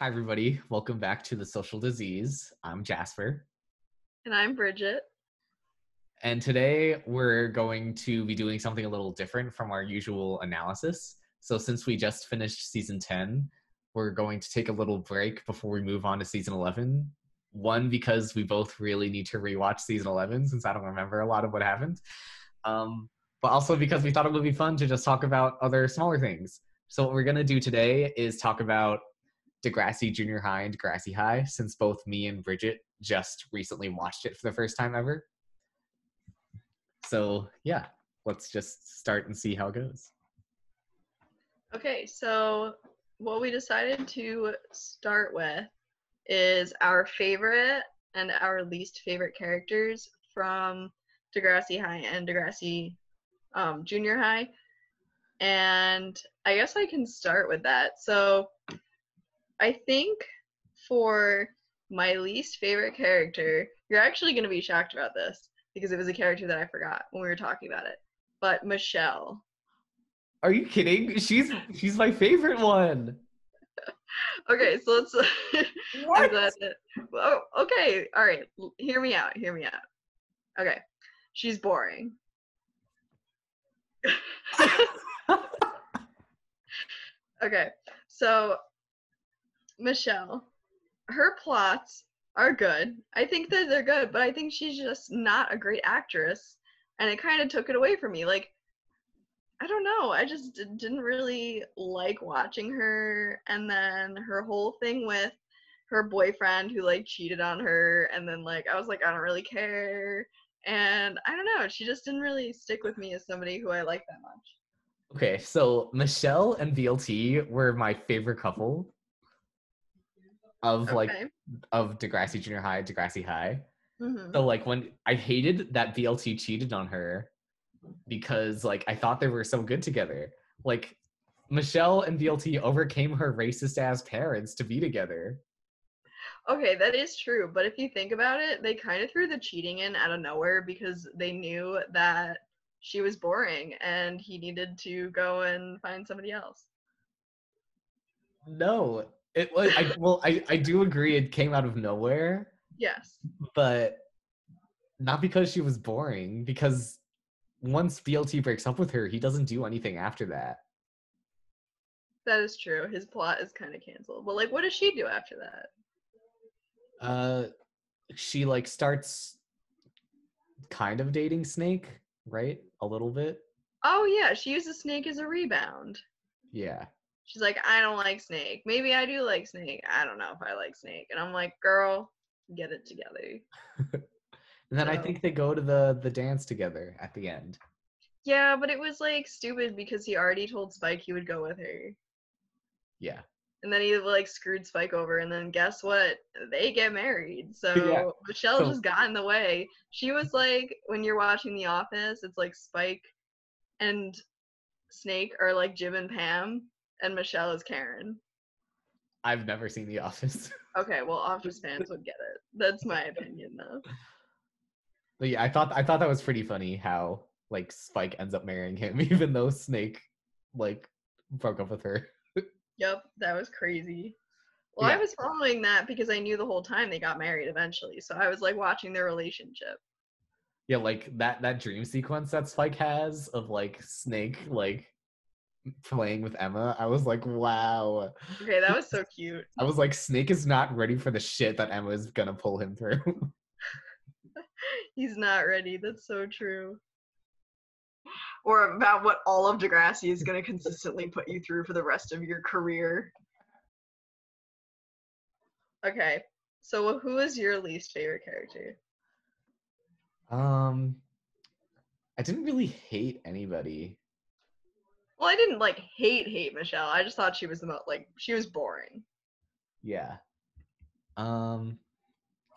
Hi, everybody. Welcome back to The Social Disease. I'm Jasper. And I'm Bridget. And today we're going to be doing something a little different from our usual analysis. So, since we just finished season 10, we're going to take a little break before we move on to season 11. One, because we both really need to rewatch season 11 since I don't remember a lot of what happened. Um, but also because we thought it would be fun to just talk about other smaller things. So, what we're going to do today is talk about Degrassi Junior High and Degrassi High, since both me and Bridget just recently watched it for the first time ever. So, yeah, let's just start and see how it goes. Okay, so what we decided to start with is our favorite and our least favorite characters from Degrassi High and Degrassi um, Junior High. And I guess I can start with that. So I think for my least favorite character, you're actually going to be shocked about this because it was a character that I forgot when we were talking about it. But Michelle. Are you kidding? She's she's my favorite one. okay, so let's. what? That, oh, okay, all right. Hear me out. Hear me out. Okay, she's boring. okay, so Michelle, her plots are good. I think that they're good, but I think she's just not a great actress, and it kind of took it away from me. Like, I don't know. I just d- didn't really like watching her, and then her whole thing with her boyfriend who like cheated on her, and then like I was like, I don't really care, and I don't know. She just didn't really stick with me as somebody who I like that much. Okay, so Michelle and BLT were my favorite couple of okay. like of Degrassi Junior High, Degrassi High. Mm-hmm. So like when I hated that BLT cheated on her because like I thought they were so good together. Like Michelle and BLT overcame her racist ass parents to be together. Okay, that is true, but if you think about it, they kind of threw the cheating in out of nowhere because they knew that she was boring and he needed to go and find somebody else. No, it was I, well, I I do agree. It came out of nowhere. Yes. But not because she was boring. Because once BLT breaks up with her, he doesn't do anything after that. That is true. His plot is kind of canceled. But like, what does she do after that? Uh, she like starts kind of dating Snake, right? A little bit. Oh yeah, she uses Snake as a rebound. Yeah. She's like, I don't like Snake. Maybe I do like Snake. I don't know if I like Snake. And I'm like, girl, get it together. and then so, I think they go to the the dance together at the end. Yeah, but it was like stupid because he already told Spike he would go with her. Yeah. And then he like screwed Spike over, and then guess what? They get married. So yeah. Michelle so, just got in the way. She was like, when you're watching The Office, it's like Spike and Snake are like Jim and Pam, and Michelle is Karen. I've never seen The Office. okay, well, Office fans would get it. That's my opinion, though. But yeah, I thought I thought that was pretty funny how like Spike ends up marrying him, even though Snake like broke up with her. yep, that was crazy. Well, yeah. I was following that because I knew the whole time they got married eventually, so I was like watching their relationship. Yeah, like that that dream sequence that Spike has of like Snake like playing with Emma, I was like, wow. Okay, that was so cute. I was like, Snake is not ready for the shit that Emma is gonna pull him through. He's not ready. That's so true. Or about what all of Degrassi is gonna consistently put you through for the rest of your career. Okay, so who is your least favorite character? Um, I didn't really hate anybody. Well, I didn't like hate hate Michelle. I just thought she was the most like she was boring. Yeah. Um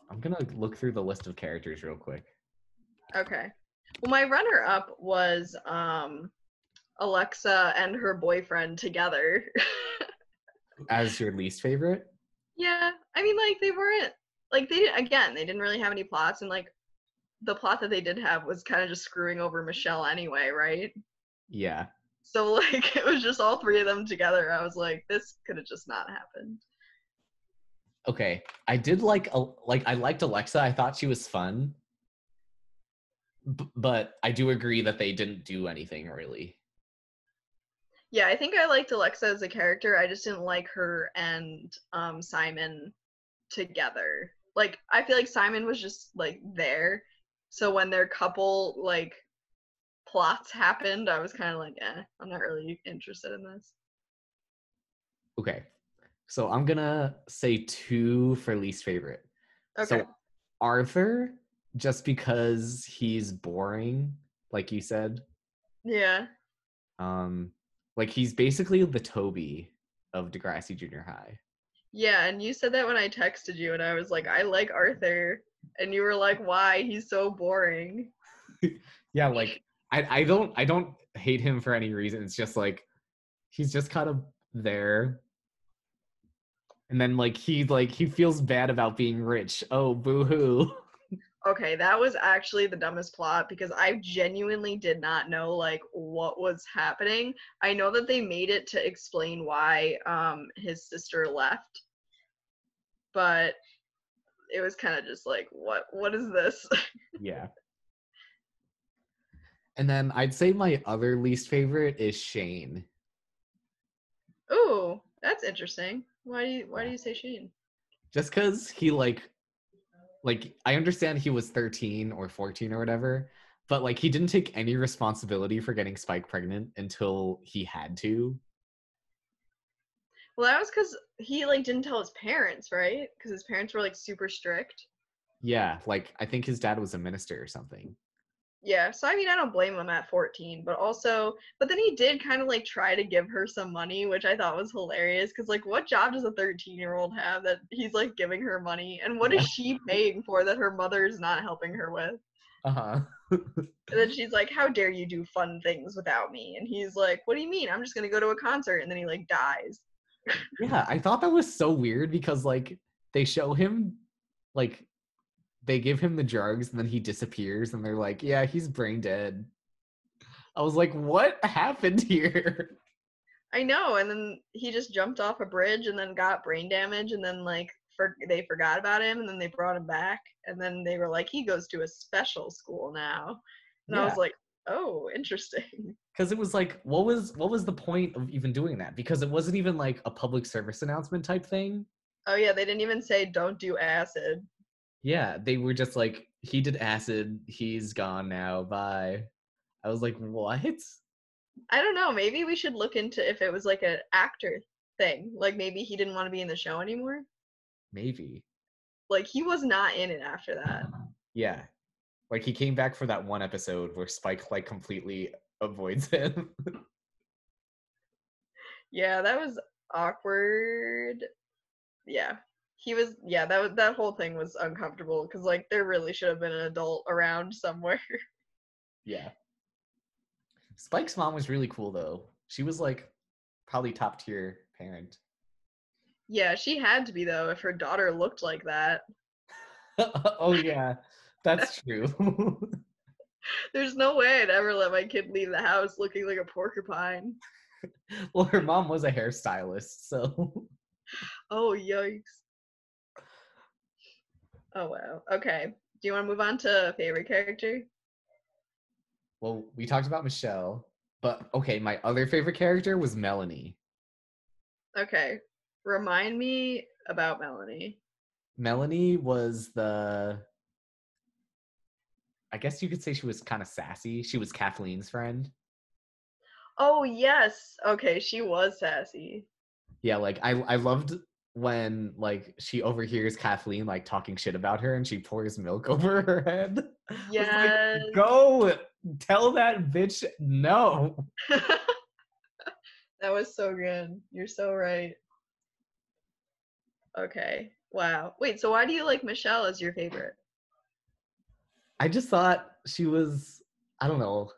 I'm going to look through the list of characters real quick. Okay. Well, my runner up was um Alexa and her boyfriend together. As your least favorite? Yeah. I mean like they weren't like they again, they didn't really have any plots and like the plot that they did have was kind of just screwing over Michelle anyway, right? Yeah. So like it was just all three of them together. I was like, this could have just not happened. okay, I did like like I liked Alexa. I thought she was fun, B- but I do agree that they didn't do anything really. Yeah, I think I liked Alexa as a character. I just didn't like her and um, Simon together. Like, I feel like Simon was just like there. So when their couple like plots happened, I was kind of like, eh, I'm not really interested in this. Okay, so I'm gonna say two for least favorite. Okay. So Arthur, just because he's boring, like you said. yeah. Um, like he's basically the Toby of Degrassi Junior High. Yeah, and you said that when I texted you, and I was like, I like Arthur. And you were like, why? He's so boring. Yeah, like I, I don't I don't hate him for any reason. It's just like he's just kind of there. And then like he like he feels bad about being rich. Oh boo hoo. Okay, that was actually the dumbest plot because I genuinely did not know like what was happening. I know that they made it to explain why um his sister left. But it was kind of just like what what is this? yeah. And then I'd say my other least favorite is Shane. Ooh, that's interesting. Why do you why do you say Shane? Just cuz he like like I understand he was 13 or 14 or whatever, but like he didn't take any responsibility for getting Spike pregnant until he had to. Well, that was because he like didn't tell his parents, right? Because his parents were like super strict. Yeah, like I think his dad was a minister or something. Yeah, so I mean, I don't blame him at 14, but also, but then he did kind of like try to give her some money, which I thought was hilarious. Because, like, what job does a 13 year old have that he's like giving her money? And what is she paying for that her mother is not helping her with? Uh-huh. And then she's like, How dare you do fun things without me? And he's like, What do you mean? I'm just gonna go to a concert. And then he like dies. yeah, I thought that was so weird because like they show him like they give him the drugs and then he disappears and they're like, "Yeah, he's brain dead." I was like, "What happened here?" I know. And then he just jumped off a bridge and then got brain damage. And then, like, for- they forgot about him. And then they brought him back. And then they were like, He goes to a special school now. And I was like, Oh, interesting. Cuz it was like, what was what was the point of even doing that? Because it wasn't even like a public service announcement type thing. Oh, yeah. They didn't even say, Don't do acid. Yeah, they were just like, "He did acid, he's gone now. Bye." I was like, "What?" I don't know. Maybe we should look into if it was like an actor thing. Like, maybe he didn't want to be in the show anymore. Maybe. Like, he was not in it after that. Uh-huh. Yeah. Like he came back for that one episode where Spike like completely avoids him. Yeah, that was awkward. Yeah. He was yeah, that was that whole thing was uncomfortable cuz like there really should have been an adult around somewhere. yeah. Spike's mom was really cool though. She was like probably top tier parent. yeah, she had to be though if her daughter looked like that. oh yeah. That's true. There's no way I'd ever let my kid leave the house looking like a porcupine. well, her mom was a hairstylist, so Oh, yikes. Oh wow. Okay. Do you want to move on to favorite character? well, we talked about Michelle, but okay, my other favorite character was Melanie. Okay. Remind me about Melanie. Melanie was the I guess you could say she was kind of sassy. She was Kathleen's friend. Oh yes. Okay, she was sassy. Yeah, like I I loved when like she overhears Kathleen like talking shit about her and she pours milk over her head. Was like, Go tell that bitch no. that was so good. You're so right. Okay. Wow. Wait, so why do you like Michelle as your favorite? I just thought she was I don't know.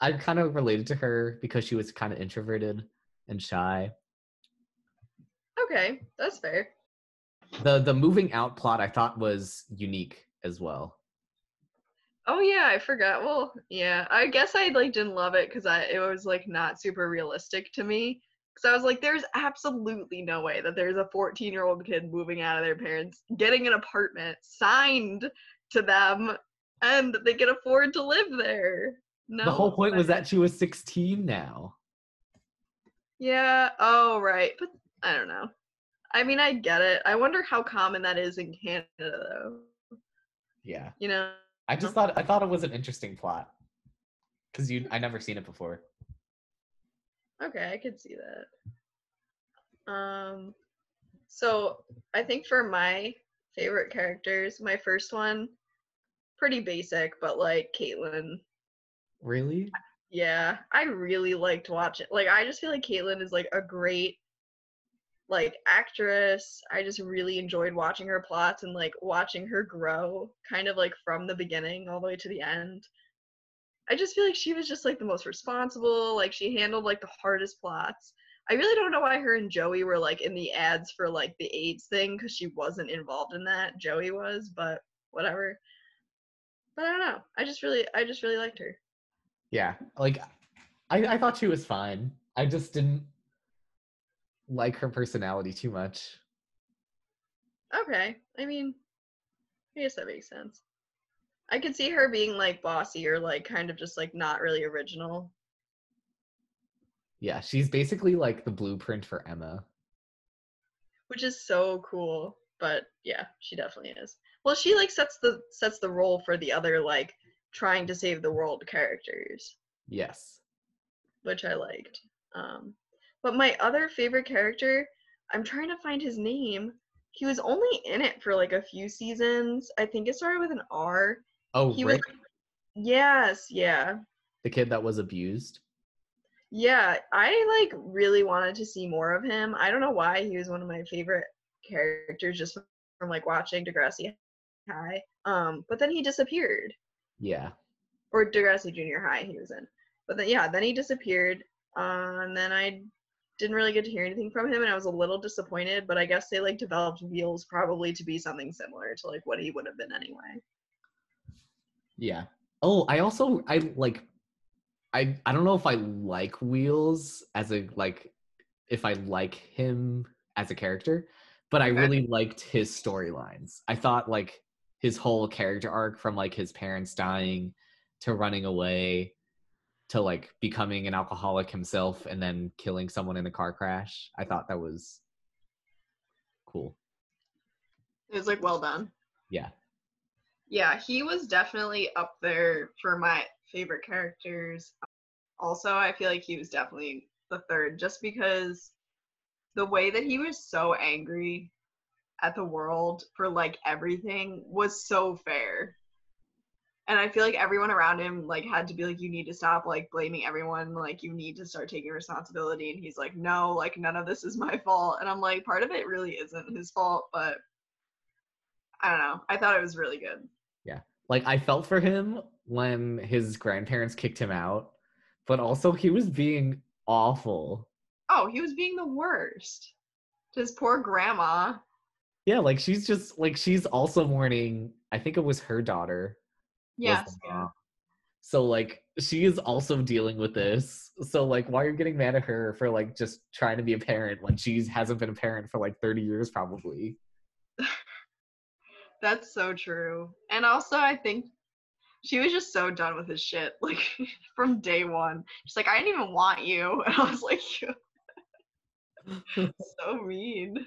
I kind of related to her because she was kind of introverted and shy. Okay, that's fair. The the moving out plot I thought was unique as well. Oh yeah, I forgot. Well, yeah, I guess I like didn't love it because I it was like not super realistic to me. Because I was like, there's absolutely no way that there's a 14 year old kid moving out of their parents, getting an apartment signed to them, and they can afford to live there. No. the whole point was that she was 16 now. Yeah. Oh, right. But I don't know. I mean, I get it. I wonder how common that is in Canada, though. Yeah. You know? I just thought I thought it was an interesting plot. Cause you I never seen it before. Okay, I could see that. Um, so I think for my favorite characters, my first one, pretty basic, but like Caitlin. Really? Yeah, I really liked watching. Like, I just feel like Caitlin is like a great like actress. I just really enjoyed watching her plots and like watching her grow, kind of like from the beginning all the way to the end. I just feel like she was just like the most responsible. Like she handled like the hardest plots. I really don't know why her and Joey were like in the ads for like the AIDS thing because she wasn't involved in that. Joey was, but whatever. But I don't know. I just really, I just really liked her. Yeah. Like I, I thought she was fine. I just didn't like her personality too much. Okay. I mean, I guess that makes sense. I could see her being like bossy or like kind of just like not really original. Yeah, she's basically like the blueprint for Emma. which is so cool. But yeah, she definitely is. Well, she like sets the sets the role for the other like trying to save the world characters, Yes. which I liked. Um, but my other favorite character, I'm trying to find his name. He was only in it for like a few seasons. I think it started with an R. Oh, He Rick, was yes, yeah. the kid that was abused. Yeah, I like really wanted to see more of him. I don't know why he was one of my favorite characters just from like watching Degrassi High. Um, but then he disappeared, Yeah. or Degrassi Junior High he was in. But then yeah, then he disappeared. Uh, and then I didn't really get to hear anything from him, and I was a little disappointed. But I guess they like developed Wheels probably to be something similar to like what he would have been anyway. Yeah. Oh, I also I like I I don't know if I like Wheels as a like if I like him as a character, but I really liked his storylines. I thought like his whole character arc from like his parents dying to running away to like becoming an alcoholic himself and then killing someone in a car crash. I thought that was cool. It was like well done. Yeah. Yeah, he was definitely up there for my favorite characters. Also, I feel like he was definitely the third just because the way that he was so angry at the world for like everything was so fair. And I feel like everyone around him like had to be like you need to stop like blaming everyone, like you need to start taking responsibility and he's like no, like none of this is my fault. And I'm like part of it really isn't his fault, but I don't know. I thought it was really good. Yeah. Like I felt for him when his grandparents kicked him out, but also he was being awful. Oh, he was being the worst. To his poor grandma. Yeah, like she's just like she's also mourning. I think it was her daughter. Yes. So like she is also dealing with this. So like why are you getting mad at her for like just trying to be a parent when she hasn't been a parent for like 30 years probably? That's so true. And also, I think she was just so done with his shit, like from day one. She's like, I didn't even want you. And I was like, so mean.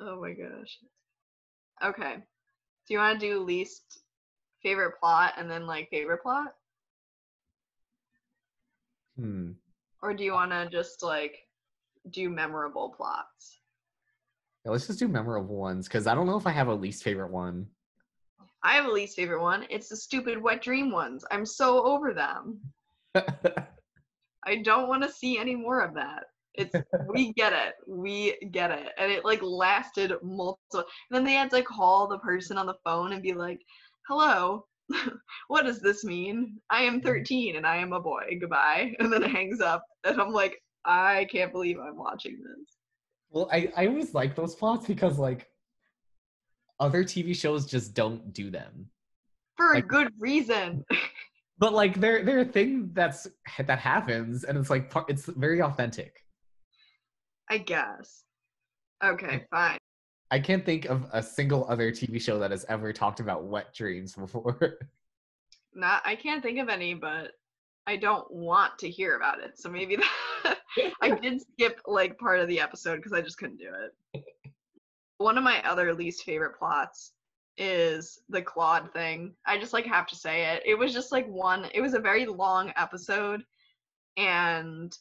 Oh my gosh. Okay. Do you want to do least favorite plot and then like favorite plot? Hmm. Or do you want to just like do memorable plots? Yeah, let's just do memorable ones because I don't know if I have a least favorite one. I have a least favorite one. It's the stupid wet dream ones. I'm so over them. I don't want to see any more of that. It's we get it. We get it. And it like lasted multiple and then they had to call the person on the phone and be like, Hello, what does this mean? I am mm-hmm. 13 and I am a boy. Goodbye. And then it hangs up. And I'm like, I can't believe I'm watching this. Well, I, I always like those plots because like other TV shows just don't do them. For a good reason. but like they're they're a thing that's that happens and it's like it's very authentic I guess. Okay, fine. i can't think of a single other tv show that has ever talked about wet dreams before Not I can't think of any, but I don't want to hear about it. So maybe that I did skip like part of the episode because I just couldn't do it. One of my other least favorite plots is the Claude thing. I just like have to say it. It was just like one. It was a very long episode, and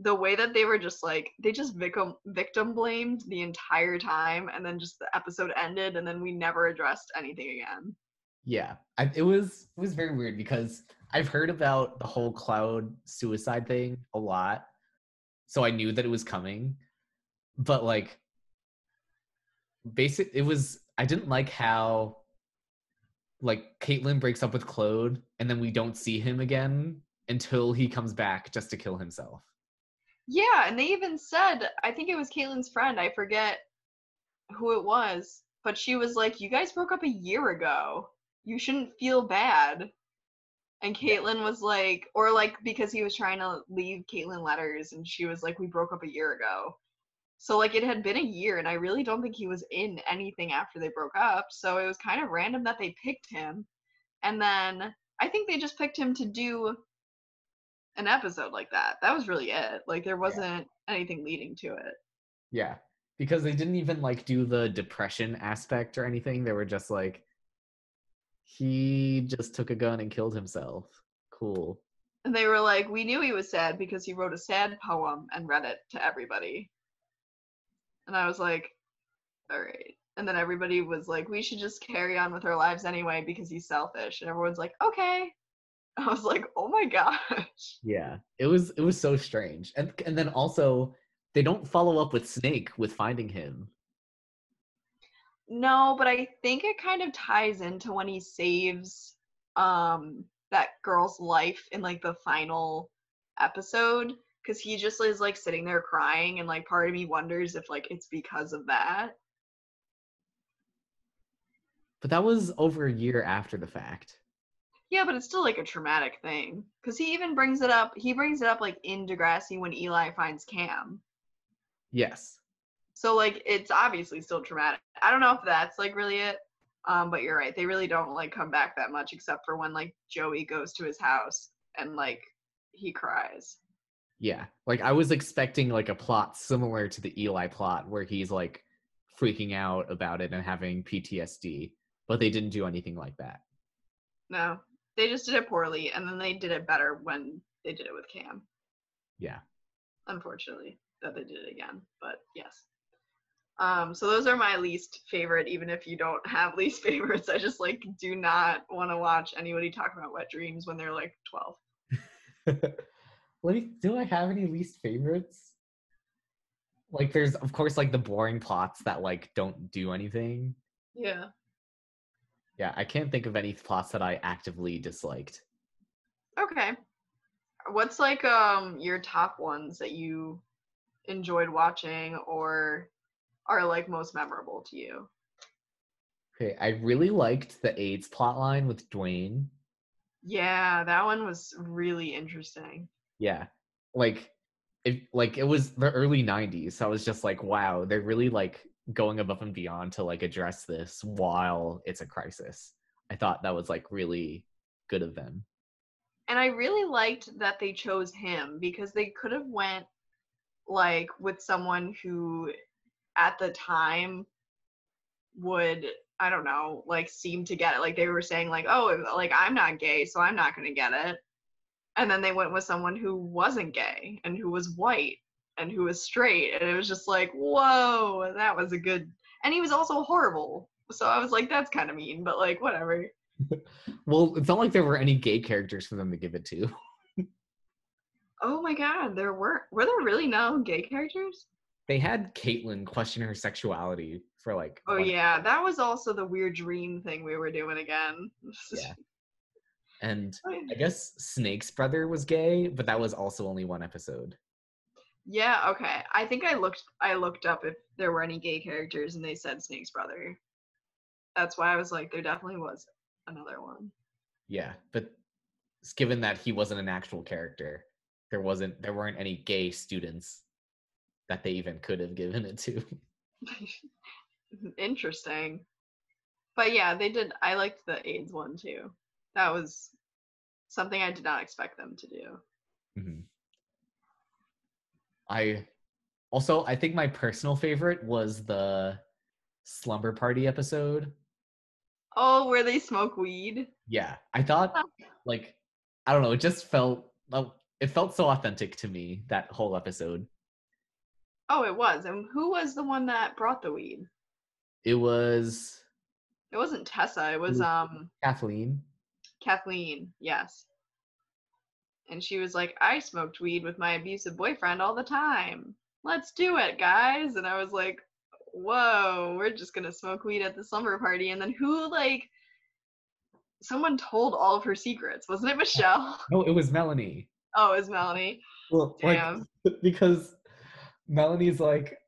the way that they were just like they just victim victim blamed the entire time, and then just the episode ended, and then we never addressed anything again. yeah I, it was it was very weird because i've heard about the whole claude suicide thing a lot so i knew that it was coming but like basic it was i didn't like how like caitlin breaks up with claude and then we don't see him again until he comes back just to kill himself Yeah, and they even said, I think it was Caitlin's friend, I forget who it was, but she was like, You guys broke up a year ago. You shouldn't feel bad. And Caitlin was like, or like because he was trying to leave Caitlin letters, and she was like, We broke up a year ago. So like it had been a year, and I really don't think he was in anything after they broke up. So it was kind of random that they picked him. And then I think they just picked him to do an episode like that. That was really it. Like there wasn't anything leading to it. yeah because they didn't even like do the depression aspect or anything they were just like he just took a gun and killed himself cool And they were like, we knew he was sad because he wrote a sad poem and read it to everybody. And I was like, all right. And then everybody was like, we should just carry on with our lives anyway because he's selfish. And everyone's like, okay. I was like, oh my gosh. yeah it was it was so strange and and then also they don't follow up with snake with finding him No, but I think it kind of ties into when he saves um that girl's life in like the final episode because he just is like sitting there crying and like part of me wonders if like it's because of that. but that was over a year after the fact Yeah, but it's still like a traumatic thing because he even brings it up. He brings it up like in Degrassi when Eli finds Cam. yes So like it's obviously still traumatic. I don't know if that's like really it. Um, but you're right. They really don't like come back that much except for when like Joey goes to his house and like he cries. yeah like i was expecting like a plot similar to the eli plot where he's like freaking out about it and having ptsd but they didn't do anything like that No. They just did it poorly and then they did it better when they did it with Cam. yeah Unfortunately, that they did it again. But yes. Um, so those are my least favorite, even if you don't have least favorites. I just like do not want to watch anybody talk about wet dreams when they're like 12. Let me do I have any least favorites? Like there's of course like the boring plots that like don't do anything. Yeah. Yeah, I can't think of any plots that I actively disliked. Okay. What's like um your top ones that you enjoyed watching or are like most memorable to you? Okay, I really liked the AIDS plotline with Dwayne. Yeah, that one was really interesting. Yeah. Like it like it was the early 90s. So I was just like, wow, they're really like going above and beyond to like address this while it's a crisis. I thought that was like really good of them. And I really liked that they chose him because they could have went like with someone who at the time would I don't know, like seem to get it. Like they were saying like, "Oh, like I'm not gay, so I'm not going to get it." And then they went with someone who wasn't gay and who was white and who was straight and it was just like, "Whoa, that was a good." And he was also horrible. So I was like, that's kind of mean, but like whatever. Well, it's not like there were any gay characters for them to give it to. Oh my god, there were were there really no gay characters? They had Caitlin question her sexuality for like. Oh yeah, that was also the weird dream thing we were doing again. Yeah. And oh, I guess Snake's brother was gay, but that was also only one episode. Yeah, okay. I think I looked I looked up if there were any gay characters and they said Snake's brother. That's why I was like there definitely was another one. Yeah, but given that he wasn't an actual character, there wasn't there weren't any gay students that they even could have given it to. Interesting. But yeah, they did. I liked the AIDS one too. That was something I did not expect them to do. Mhm. I also I think my personal favorite was the slumber party episode. Oh, where they smoke weed? Yeah, I thought like I don't know, it just felt it felt so authentic to me that whole episode. Oh, it was. And who was the one that brought the weed? It was It wasn't Tessa. It was um Kathleen. Kathleen. Yes. And she was like, "I smoked weed with my abusive boyfriend all the time. Let's do it, guys." And I was like, "Whoa, we're just gonna smoke weed at the slumber party." And then who like? Someone told all of her secrets, wasn't it Michelle? No, it was Melanie. Oh, it was Melanie. Well, Damn. like because Melanie's like,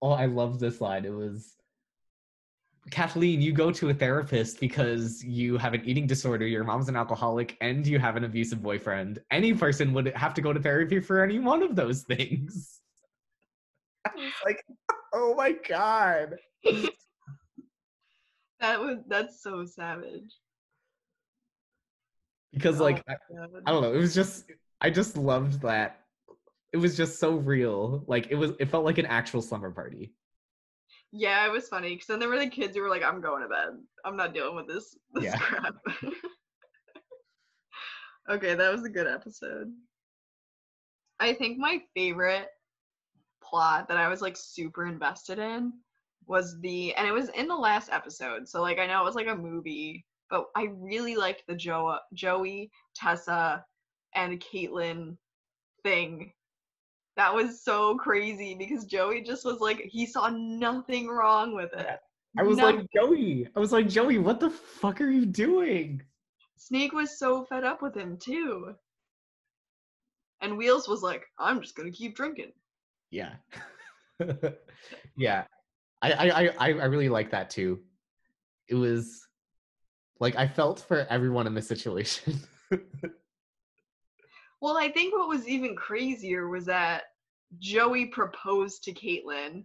oh, I love this line. It was Kathleen, you go to a therapist because you have an eating disorder, your mom's an alcoholic, and you have an abusive boyfriend. Any person would have to go to therapy for any one of those things. Like, oh my god. That was that's so savage. Because Oh like I. I don't know, it was just I just loved that. It was just so real. Like it was it felt like an actual slumber party. Yeah, it was funny because then there were the kids who were like, "I'm going to bed. I'm not dealing with this this Yeah. crap." okay, that was a good episode. I think my favorite plot that I was like super invested in was the, and it was in the last episode. So like I know it was like a movie, but I really liked the Joe, Joey, Tessa, and Caitlin thing that was so crazy because Joey just was like he saw nothing wrong with it. I was Nothing. like, Joey. I was like, Joey, what the fuck are you doing? Snake was so fed up with him too. And Wheels was like, I'm just gonna keep drinking. Yeah. yeah. I, I I I I really like that too. It was like I felt for everyone in this situation. Well, I think what was even crazier was that Joey proposed to Caitlin.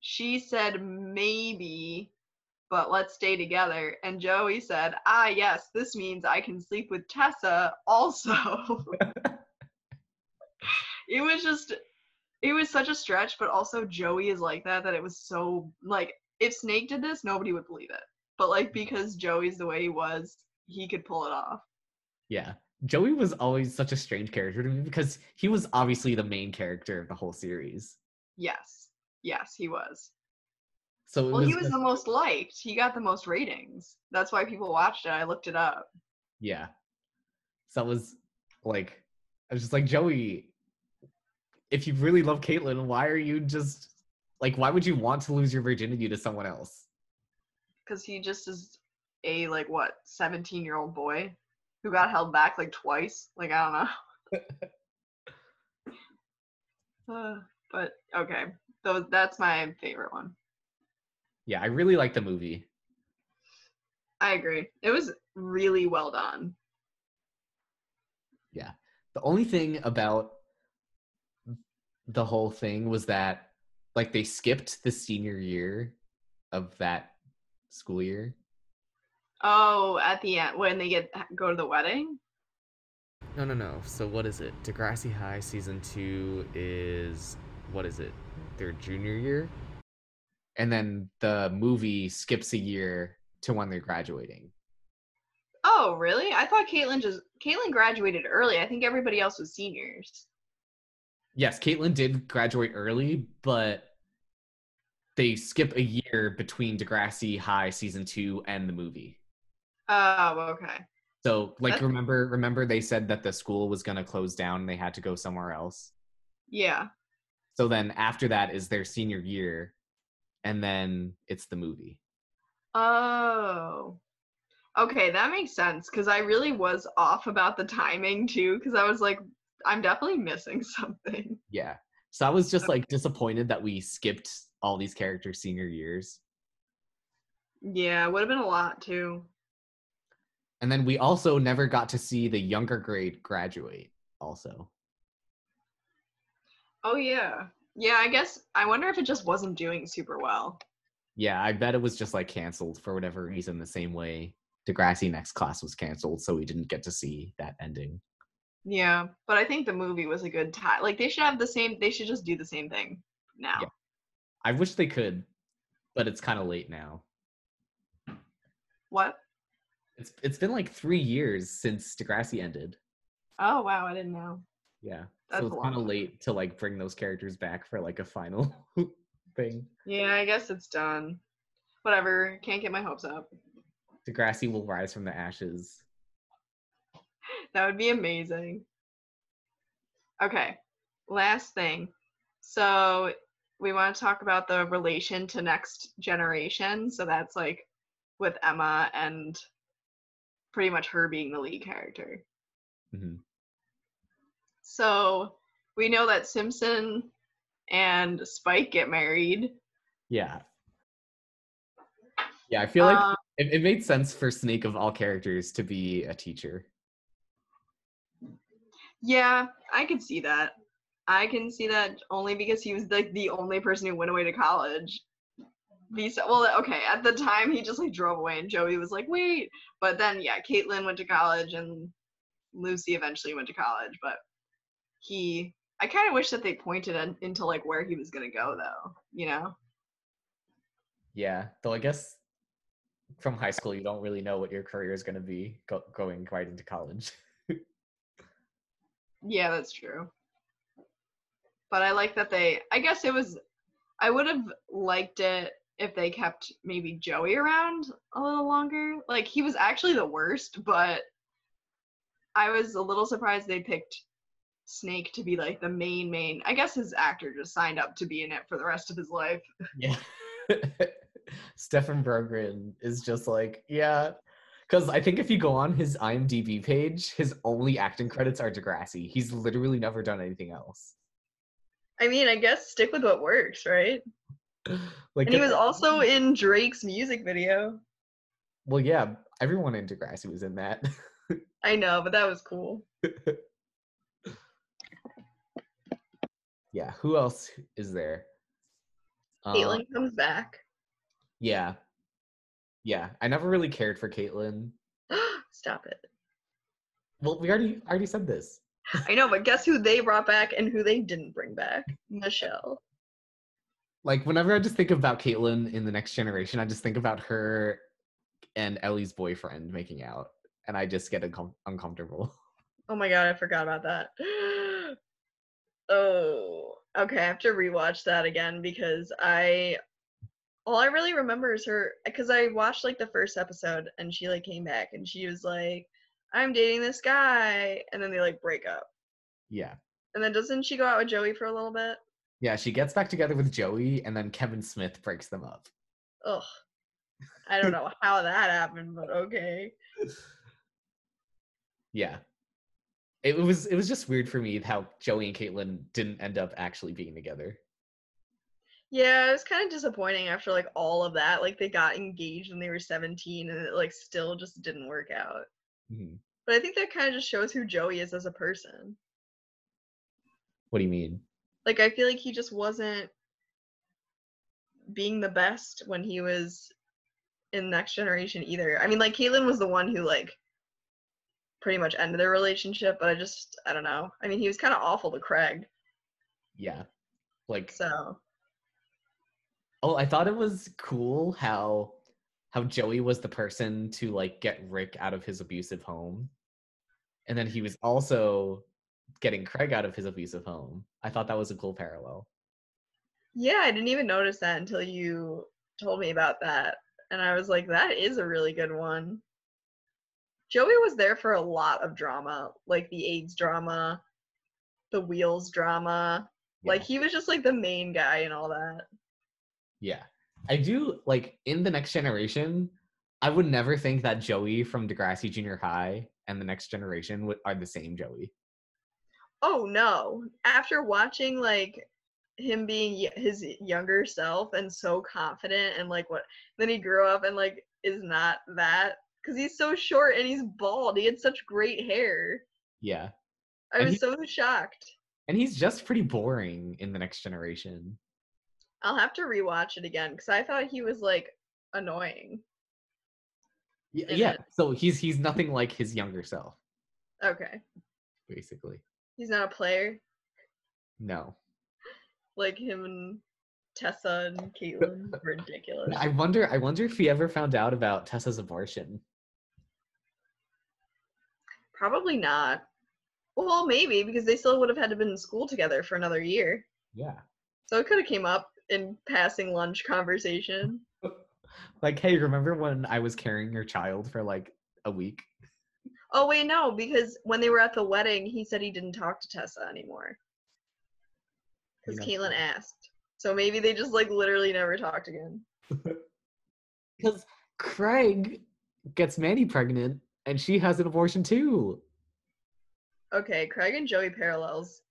She said maybe, but let's stay together. And Joey said, ah, yes, this means I can sleep with Tessa also. it was just, it was such a stretch, but also Joey is like that, that it was so, like, if Snake did this, nobody would believe it. But, like, because Joey's the way he was, he could pull it off. yeah. Joey was always such a strange character to me because he was obviously the main character of the whole series. Yes. Yes, he was. So Well, was, he was just- the most liked. He got the most ratings. That's why people watched it. I looked it up. yeah. So it was like I was just like, Joey, if you really love Caitlin, why are you just like why would you want to lose your virginity to someone else? Because he just is a, like, what, 17 year old boy who got held back, like, twice. Like, I don't know. Uh, but, okay. So that's my favorite one. Yeah, I really like the movie. I agree. It was really well done. Yeah. The only thing about the whole thing was that like they skipped the senior year of that school year. Oh, at the end, when they get go to the wedding? No, no, no. So what is it? Degrassi High season 2 is what is it? Their junior year? And then the movie skips a year to when they're graduating. Oh, really? I thought Caitlin just Caitlin graduated early. I think everybody else was seniors. Yes, Caitlin did graduate early, but they skip a year between Degrassi High season 2 and the movie. Oh, okay. So, like, That's- remember, remember they said that the school was gonna close down and they had to go somewhere else. Yeah. So then after that is their senior year, and then it's the movie. Oh. Okay, that makes sense because I really was off about the timing too because I was like, I'm definitely missing something. Yeah. So I was just like disappointed that we skipped all these characters' senior years. Yeah, would have been a lot too. And then we also never got to see the younger grade graduate, also. Oh yeah. Yeah, I guess I wonder if it just wasn't doing super well. Yeah, I bet it was just like canceled for whatever reason, the same way Degrassi Next Class was canceled, so we didn't get to see that ending. Yeah, but I think the movie was a good time. Like they should have the same. They should just do the same thing now. Yeah. I wish they could, but it's kind of late now. What? It's it's been like three years since Degrassi ended. Oh wow, I didn't know. Yeah, That's so it's kind of late to like bring those characters back for like a final thing. Yeah, I guess it's done. Whatever. Can't get my hopes up. Degrassi will rise from the ashes. That would be amazing. Okay, last thing. So we want to talk about the relation to next generation. So that's like with Emma and pretty much her being the lead character. Mhm. So we know that Simpson and Spike get married. Yeah. Yeah, I feel like Um, it, it made sense for Snake of all characters to be a teacher. yeah, I could see that. I can see that only because he was like the only person who went away to college. Visa, well, okay, at the time he just like drove away, and Joey was like, "Wait," but then yeah, Caitlin went to college, and Lucy eventually went to college, but he. I kind of wish that they pointed in, into like where he was gonna go, though. You know? Yeah, though I guess from high school you don't really know what your career is going to be go- going right into college. Yeah, that's true. But I like that they. I guess it was. I would have liked it if they kept maybe Joey around a little longer. Like he was actually the worst, but I was a little surprised they picked Snake to be like the main main. I guess his actor just signed up to be in it for the rest of his life. yeah. Stefan Brogren is just like, yeah. Because I think if you go on his IMDb page, his only acting credits are Degrassi. He's literally never done anything else. I mean, I guess stick with what works, right? Like, And he was also in Drake's music video. well, yeah, everyone in Degrassi was in that. I know, but that was cool. yeah, who else is there? Uh, Caitlin comes back. Yeah. Yeah, I never really cared for Caitlin. Stop it. Well, we already already said this. I know, but guess who they brought back and who they didn't bring back? Michelle. Like whenever I just think about Caitlin in the next generation, I just think about her and Ellie's boyfriend making out, and I just get uncom- uncomfortable. Oh my god, I forgot about that. oh, okay. I have to rewatch that again because I all I really remember is her because I watched like the first episode and she like came back and she was like, "I'm dating this guy," and then they like break up. Yeah, And then doesn't she go out with Joey for a little bit? Yeah. She gets back together with Joey, and then Kevin Smith breaks them up. Ugh. I don't know how that happened, but okay. Yeah, it was it was just weird for me how Joey and Caitlin didn't end up actually being together. Yeah, it was kind of disappointing after like all of that. Like they got engaged when they were 17 and it like still just didn't work out. Mhm. But I think that kind of just shows who Joey is as a person. What do you mean? Like I feel like he just wasn't being the best when he was in Next Generation either. I mean, like Caitlin was the one who like pretty much ended their relationship, but I just I don't know. I mean, he was kind of awful to Craig. Yeah, like So Oh, I thought it was cool how how Joey was the person to like get Rick out of his abusive home. And then he was also getting Craig out of his abusive home. I thought that was a cool parallel. Yeah, I didn't even notice that until you told me about that. And I was like, that is a really good one. Joey was there for a lot of drama, like the AIDS drama, the Wheels drama. Like he was just like the main guy and all that. Yeah. I do like in the next generation, I would never think that Joey from Degrassi Junior High and the next generation would, are the same Joey. Oh no. After watching like him being his younger self and so confident and like what then he grew up and like is not that. because he's so short and he's bald. He had such great hair. Yeah. I And was so shocked. And he's just pretty boring in the next generation. I'll have to rewatch it again because I thought he was like annoying. Yeah, yeah. it. So he's he's nothing like his younger self, Okay. basically. He's not a player No. like him and Tessa and Caitlin. Ridiculous. I wonder I wonder if he ever found out about Tessa's abortion. Probably not. Well, maybe because they still would have had to been in school together for another year. Yeah. So it could have came up in passing lunch conversation. Like, hey, remember when I was carrying your child for like a week? Oh wait, no, because when they were at the wedding, he said he didn't talk to Tessa anymore. Because Caitlin asked. So maybe they just like literally never talked again. Because Craig gets Manny pregnant and she has an abortion too. Okay, Craig and Joey parallels.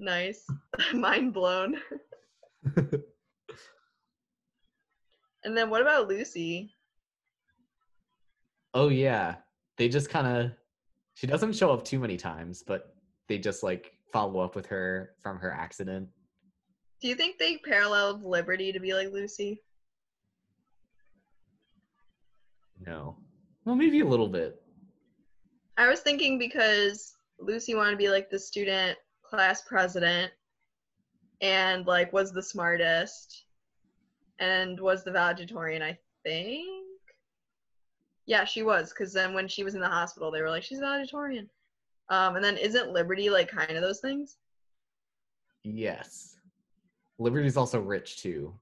Nice. Mind blown. And then what about Lucy? oh yeah. They just kind of she doesn't show up too many times, but they just like follow up with her from her accident. Do you think they paralleled Liberty to be like Lucy? No. Well, maybe a little bit. I was thinking because Lucy wanted to be like the student class president and like was the smartest and was the valedictorian, I think. Yeah, she was because then when she was in the hospital, they were like, she's valedictorian. Um, and then isn't Liberty like kind of those things? Yes. Liberty's also rich too.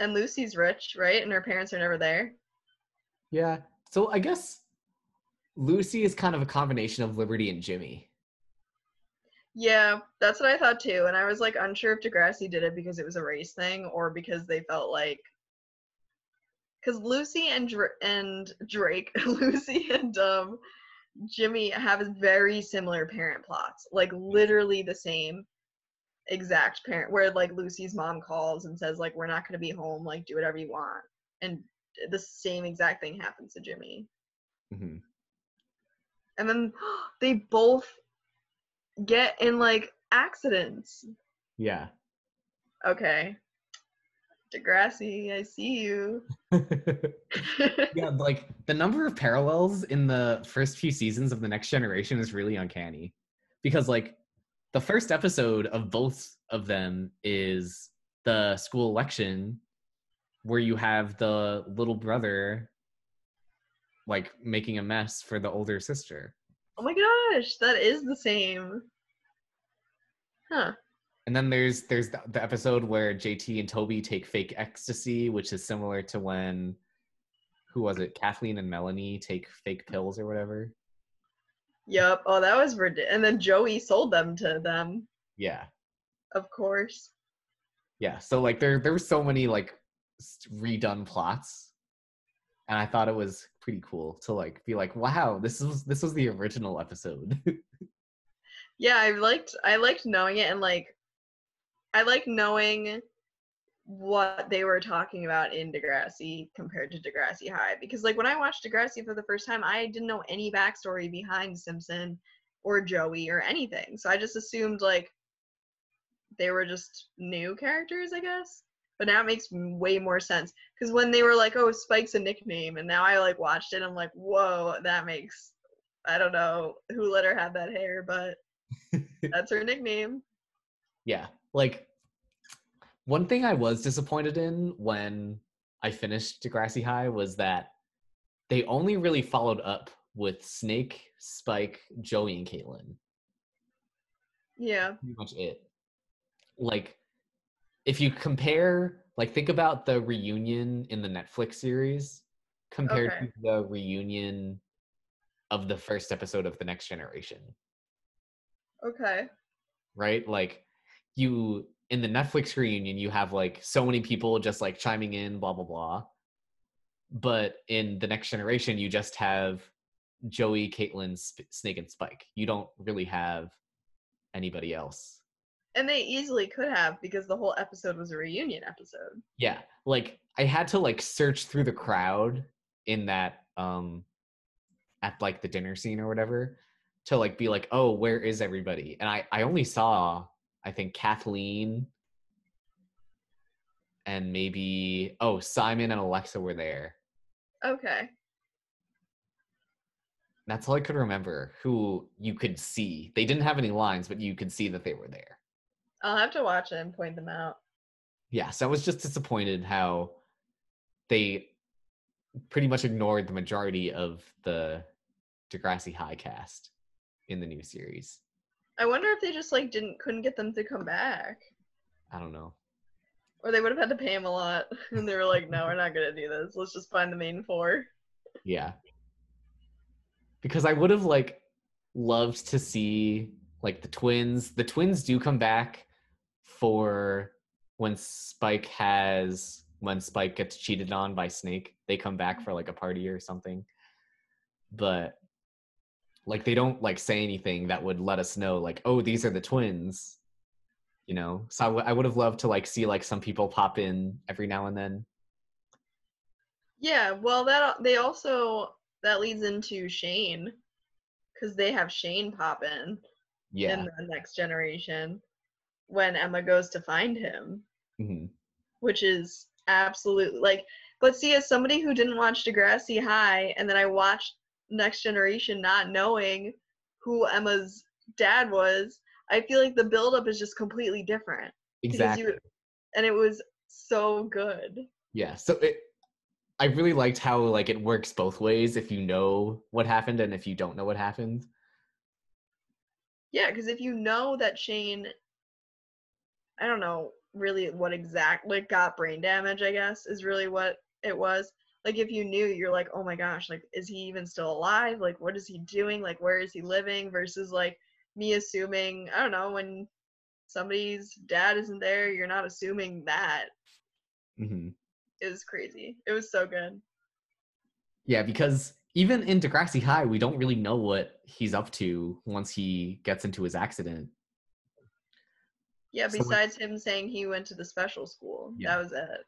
And Lucy's rich, right? And her parents are never there. Yeah. So I guess Lucy is kind of a combination of Liberty and Jimmy. Yeah, that's what I thought too. And I was like unsure if Degrassi did it because it was a race thing or because they felt like because Lucy and Dra- and Drake, Lucy and um Jimmy have very similar parent plots, like literally the same exact parent. Where like Lucy's mom calls and says like we're not gonna be home, like do whatever you want, and the same exact thing happens to Jimmy. hmm And then they both get in like accidents. Yeah. Okay. Degrassi, I see you. yeah, like the number of parallels in the first few seasons of the next generation is really uncanny. Because like the first episode of both of them is the school election where you have the little brother like making a mess for the older sister. Oh my gosh, that is the same. Huh. And then there's there's the, the episode where JT and Toby take fake ecstasy, which is similar to when who was it? Kathleen and Melanie take fake pills or whatever. Yep. Oh, that was ridiculous. And then Joey sold them to them, Yeah. of course. Yeah. So like there there were so many like redone plots. And I thought it was pretty cool to like be like, wow, this was this was the original episode. Yeah, I liked I liked knowing it and like I like knowing what they were talking about in Degrassi compared to Degrassi High because like when I watched Degrassi for the first time, I didn't know any backstory behind Simpson or Joey or anything. So I just assumed like they were just new characters, I guess. But now it makes way more sense because when they were like, "Oh, Spike's a nickname," and now I like watched it, I'm like, "Whoa, that makes." I don't know who let her have that hair, but that's her nickname. Yeah. Like one thing I was disappointed in when I finished Degrassi High was that they only really followed up with Snake, Spike, Joey, and Caitlin. Yeah. Pretty much it. Like if you compare like think about the reunion in the Netflix series compared Okay. to the reunion of the first episode of The Next Generation. Okay. right? Like you in the Netflix reunion, you have like so many people just like chiming in, blah blah blah. But in the next generation, you just have Joey, Caitlin, Sp- Snake, and Spike. You don't really have anybody else. And they easily could have because the whole episode was a reunion episode. Yeah, like I had to like search through the crowd in that um at like the dinner scene or whatever to like be like, oh, where is everybody? And I I only saw I think Kathleen and maybe oh Simon and Alexa were there. Okay. That's all I could remember. Who you could see. They didn't have any lines, but you could see that they were there. I'll have to watch it and point them out. Yeah, so I was just disappointed how they pretty much ignored the majority of the Degrassi High cast in the new series. I wonder if they just like didn't couldn't get them to come back. I don't know. Or they would have had to pay him a lot. And they were like, no, we're not gonna do this. Let's just find the main four. Yeah. Because I would have like loved to see like the twins. The twins do come back for when Spike has when Spike gets cheated on by Snake. They come back for like a party or something. But like they don't like say anything that would let us know like oh these are the twins you know so I, w- I would have loved to like see like some people pop in every now and then Yeah, well that they also that leads into Shane. Because they have Shane pop in yeah in the next generation when Emma goes to find him. Mhm. which is absolutely like but see as somebody who didn't watch Degrassi High and then I watched Next Generation not knowing who Emma's dad was, I feel like the buildup is just completely different. exactly you- and it was so good. yeah so it i really liked how like it works both ways if you know what happened and if you don't know what happened Yeah, because if you know that Shane, I don't know really what exact like got brain damage. I guess is really what it was. Like if you knew, you're like, oh my gosh, like is he even still alive? Like what is he doing? Like where is he living? Versus like me assuming, I don't know, when somebody's dad isn't there, you're not assuming that. hmm It was crazy. It was so good. yeah because even in degrassi high we don't really know what he's up to once he gets into his accident Yeah. So Besides him saying he went to the special school, Yeah. that was it.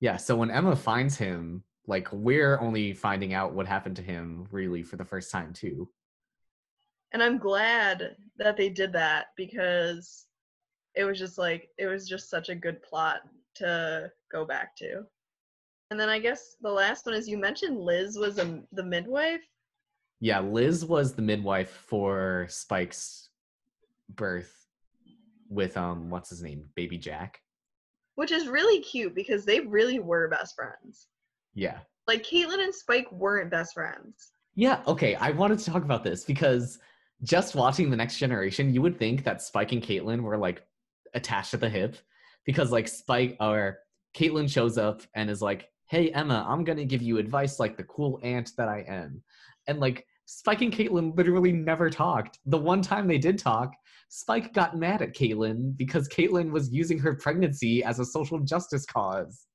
yeah so when emma finds him like we're only finding out what happened to him really for the first time too and I'm glad that they did that because it was just like it was just such a good plot to go back to. And then I guess the last one is you mentioned Liz was a, the midwife. yeah liz was the midwife for spike's birth with um what's his name baby jack Which is really cute because they really were best friends. Yeah Like Caitlin and Spike weren't best friends. Yeah, okay. I wanted to talk about this because just watching the next generation, you would think that Spike and Caitlin were like attached at the hip because like Spike or Caitlin shows up and is like, Hey Emma, I'm gonna give you advice like the cool aunt that I am. And like Spike and Caitlin literally never talked. The one time they did talk, Spike got mad at Caitlin because Caitlin was using her pregnancy as a social justice cause.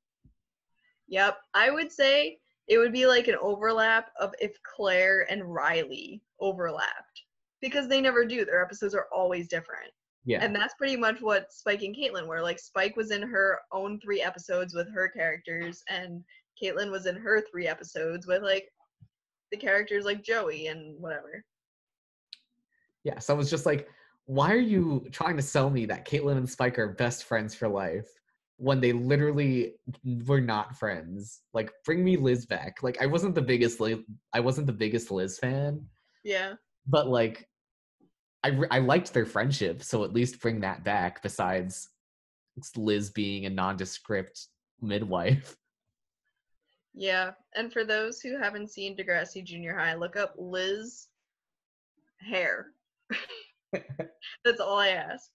Yep. I would say it would be like an overlap of if Claire and Riley overlapped. Because they never do. Their episodes are always different. Yeah. And that's pretty much what Spike and Caitlin were. Like Spike was in her own three episodes with her characters, and Caitlin was in her three episodes with like the characters like Joey and whatever. Yeah, so I was just like, why are you trying to sell me that Caitlin and Spike are best friends for life when they literally were not friends? Like, bring me Liz back. Like, I wasn't the biggest Liz, I wasn't the biggest Liz fan, Yeah. but like, I re- I liked their friendship, so at least bring that back. Besides Liz being a nondescript midwife. Yeah. And for those who haven't seen Degrassi Junior High, look up Liz hair. That's all I ask.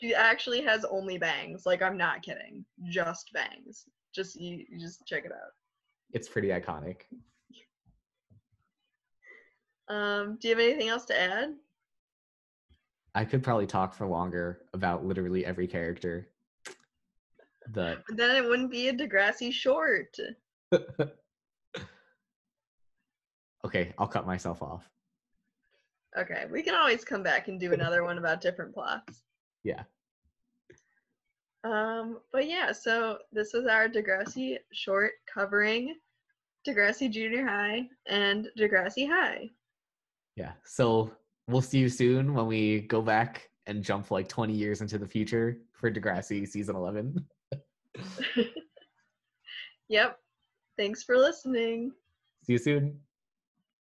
She actually has only bangs. Like I'm not kidding. Just bangs. Just you, you just check it out. It's pretty iconic. Um, do you have anything else to add? I could probably talk for longer about literally every character. But Then it wouldn't be a Degrassi short. okay, I'll cut myself off. Okay, we can always come back and do another one about different plots. Yeah. Um, but yeah, so this was our Degrassi short covering Degrassi Junior High, and Degrassi High. Yeah. So we'll see you soon when we go back and jump like 20 years into the future for Degrassi season 11. yep. Thanks for listening. See you soon.